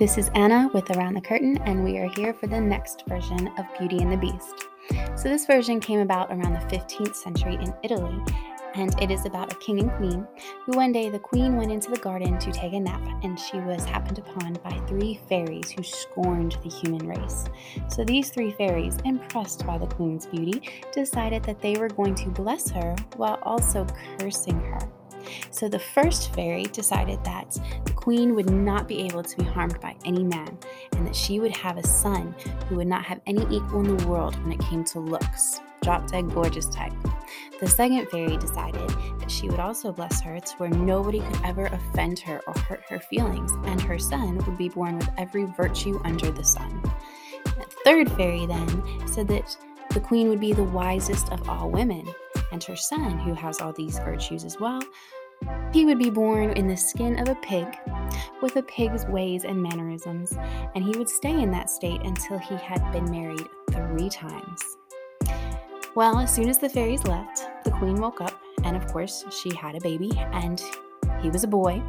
This is Anna with Around the Curtain, and we are here for the next version of Beauty and the Beast. So, this version came about around the 15th century in Italy, and it is about a king and queen who one day the queen went into the garden to take a nap, and she was happened upon by three fairies who scorned the human race. So, these three fairies, impressed by the queen's beauty, decided that they were going to bless her while also cursing her. So the first fairy decided that queen would not be able to be harmed by any man, and that she would have a son who would not have any equal in the world when it came to looks. Drop dead gorgeous type. The second fairy decided that she would also bless her to where nobody could ever offend her or hurt her feelings, and her son would be born with every virtue under the sun. The third fairy then said that the queen would be the wisest of all women, and her son, who has all these virtues as well, he would be born in the skin of a pig with a pig's ways and mannerisms, and he would stay in that state until he had been married three times. Well, as soon as the fairies left, the queen woke up, and of course, she had a baby, and he was a boy,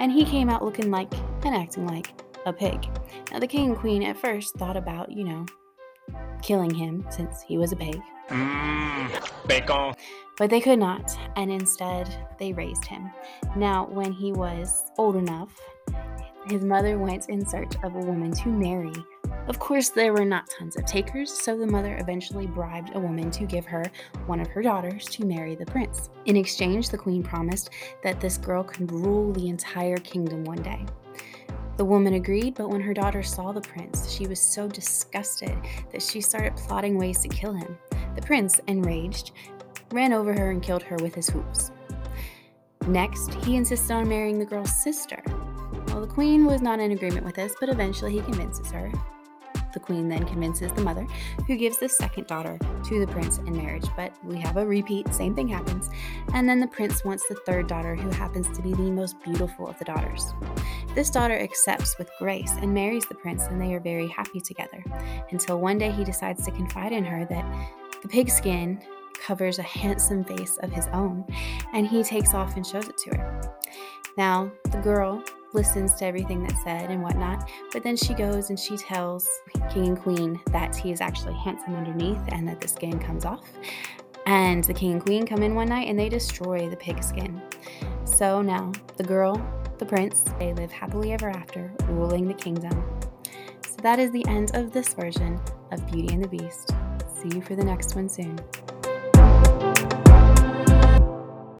and he came out looking like and acting like a pig. Now, the king and queen at first thought about, you know, killing him since he was a pig. Mm, bacon. But they could not, and instead they raised him. Now, when he was old enough, his mother went in search of a woman to marry. Of course, there were not tons of takers, so the mother eventually bribed a woman to give her one of her daughters to marry the prince. In exchange, the queen promised that this girl could rule the entire kingdom one day. The woman agreed, but when her daughter saw the prince, she was so disgusted that she started plotting ways to kill him. The prince, enraged, ran over her and killed her with his hooves. Next, he insisted on marrying the girl's sister. Well, the queen was not in agreement with this, but eventually he convinces her. The queen then convinces the mother, who gives the second daughter to the prince in marriage. But we have a repeat, same thing happens. And then the prince wants the third daughter, who happens to be the most beautiful of the daughters. This daughter accepts with grace and marries the prince, and they are very happy together. Until one day he decides to confide in her that the pigskin covers a handsome face of his own, and he takes off and shows it to her. Now, the girl listens to everything that's said and whatnot, but then she goes and she tells King and Queen that he is actually handsome underneath and that the skin comes off. And the King and Queen come in one night and they destroy the pigskin. So now, the girl, the prince, they live happily ever after, ruling the kingdom. So that is the end of this version of Beauty and the Beast. See you for the next one soon.